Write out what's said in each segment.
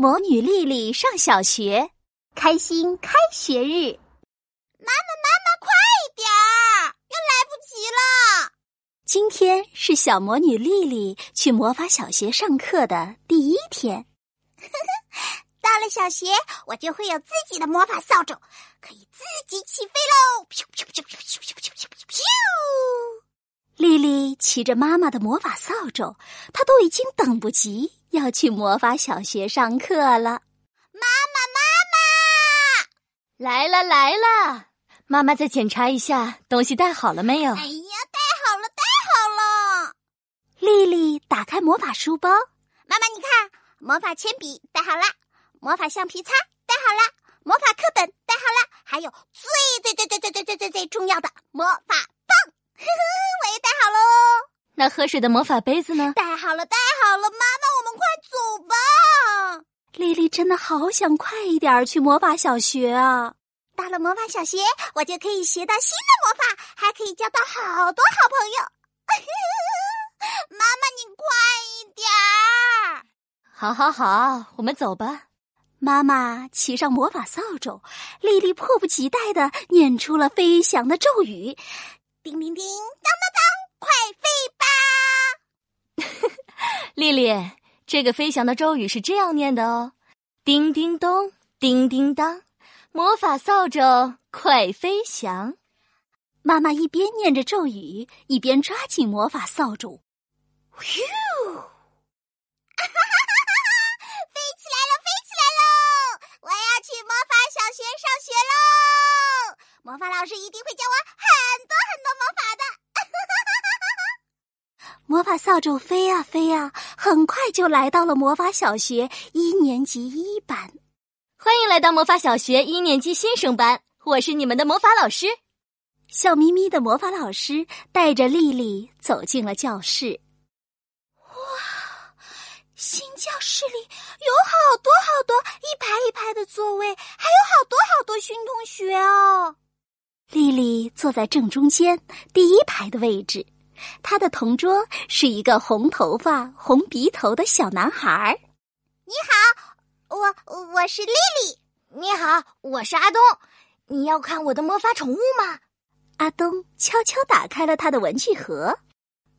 魔女丽丽上小学，开心开学日。妈妈，妈妈，快点儿，要来不及了！今天是小魔女丽丽去魔法小学上课的第一天。到了小学，我就会有自己的魔法扫帚，可以自己起飞骑着妈妈的魔法扫帚，她都已经等不及要去魔法小学上课了。妈妈，妈妈，来了来了！妈妈再检查一下，东西带好了没有？哎呀，带好了，带好了！丽丽打开魔法书包，妈妈，你看，魔法铅笔带好了，魔法橡皮擦带好了，魔法课本带好了，还有最最最最最最最最最重要的魔法我也带好喽。那喝水的魔法杯子呢？带好了，带好了，妈妈，我们快走吧。丽丽真的好想快一点去魔法小学啊！到了魔法小学，我就可以学到新的魔法，还可以交到好多好朋友。妈妈，你快一点儿！好，好，好，我们走吧。妈妈骑上魔法扫帚，丽丽迫不及待的念出了飞翔的咒语：叮叮叮，当当当，快飞吧！丽丽，这个飞翔的咒语是这样念的哦：叮叮咚，叮叮当。魔法扫帚快飞翔！妈妈一边念着咒语，一边抓紧魔法扫帚。咻！哈哈哈哈哈！飞起来了，飞起来喽！我要去魔法小学上学喽！魔法老师一定会叫我把！扫帚飞啊飞啊，很快就来到了魔法小学一年级一班。欢迎来到魔法小学一年级新生班，我是你们的魔法老师。笑眯眯的魔法老师带着丽丽走进了教室。哇，新教室里有好多好多一排一排的座位，还有好多好多新同学哦。丽丽坐在正中间第一排的位置，她的同桌是一个红头发、红鼻头的小男孩。你好。我我是丽丽，你好，我是阿东。你要看我的魔法宠物吗？阿东悄悄打开了他的文具盒，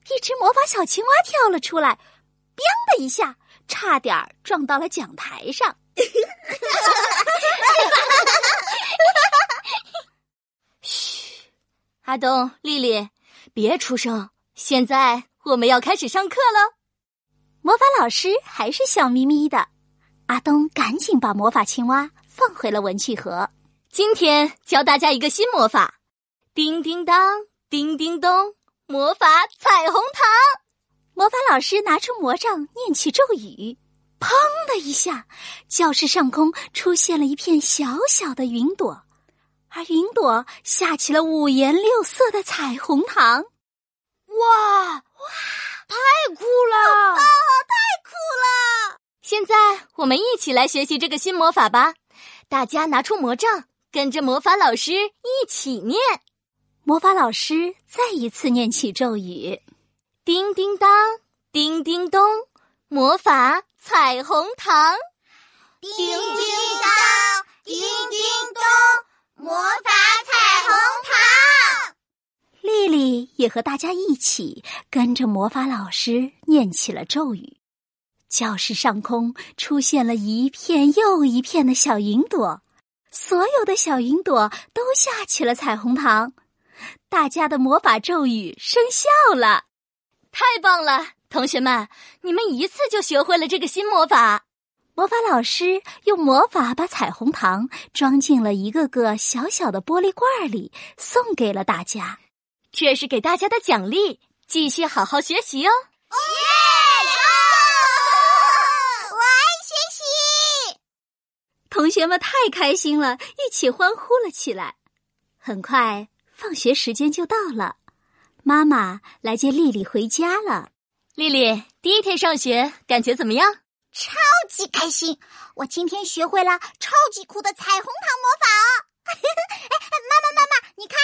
一只魔法小青蛙跳了出来，“砰”的一下，差点撞到了讲台上。嘘，阿东、丽丽，别出声。现在我们要开始上课了。魔法老师还是笑眯眯的。阿东赶紧把魔法青蛙放回了文具盒。今天教大家一个新魔法，叮叮当，叮叮咚，魔法彩虹糖。魔法老师拿出魔杖，念起咒语，砰的一下，教室上空出现了一片小小的云朵，而云朵下起了五颜六色的彩虹糖。哇哇，太酷了！太酷了现在我们一起来学习这个新魔法吧！大家拿出魔杖，跟着魔法老师一起念。魔法老师再一次念起咒语：“叮叮当，叮叮咚，魔法彩虹糖。”叮叮当，叮叮咚，魔法彩虹糖。丽丽也和大家一起跟着魔法老师念起了咒语。教室上空出现了一片又一片的小云朵，所有的小云朵都下起了彩虹糖，大家的魔法咒语生效了，太棒了！同学们，你们一次就学会了这个新魔法。魔法老师用魔法把彩虹糖装进了一个个小小的玻璃罐里，送给了大家。这是给大家的奖励，继续好好学习哦。耶！我爱学习同学们太开心了，一起欢呼了起来。很快，放学时间就到了，妈妈来接丽丽回家了。丽丽第一天上学，感觉怎么样？超级开心！我今天学会了超级酷的彩虹糖魔法哦！哎，妈妈，妈妈，你看，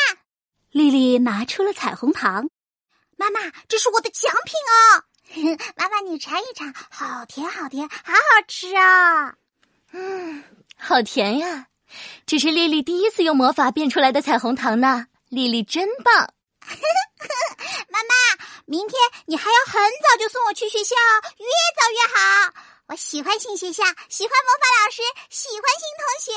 丽丽拿出了彩虹糖。妈妈，这是我的奖品哦！妈妈，你尝一尝，好甜，好甜，好好吃啊！嗯好甜呀！这是丽丽第一次用魔法变出来的彩虹糖呢。丽丽真棒！妈妈，明天你还要很早就送我去学校，越早越好。我喜欢新学校，喜欢魔法老师，喜欢新同学。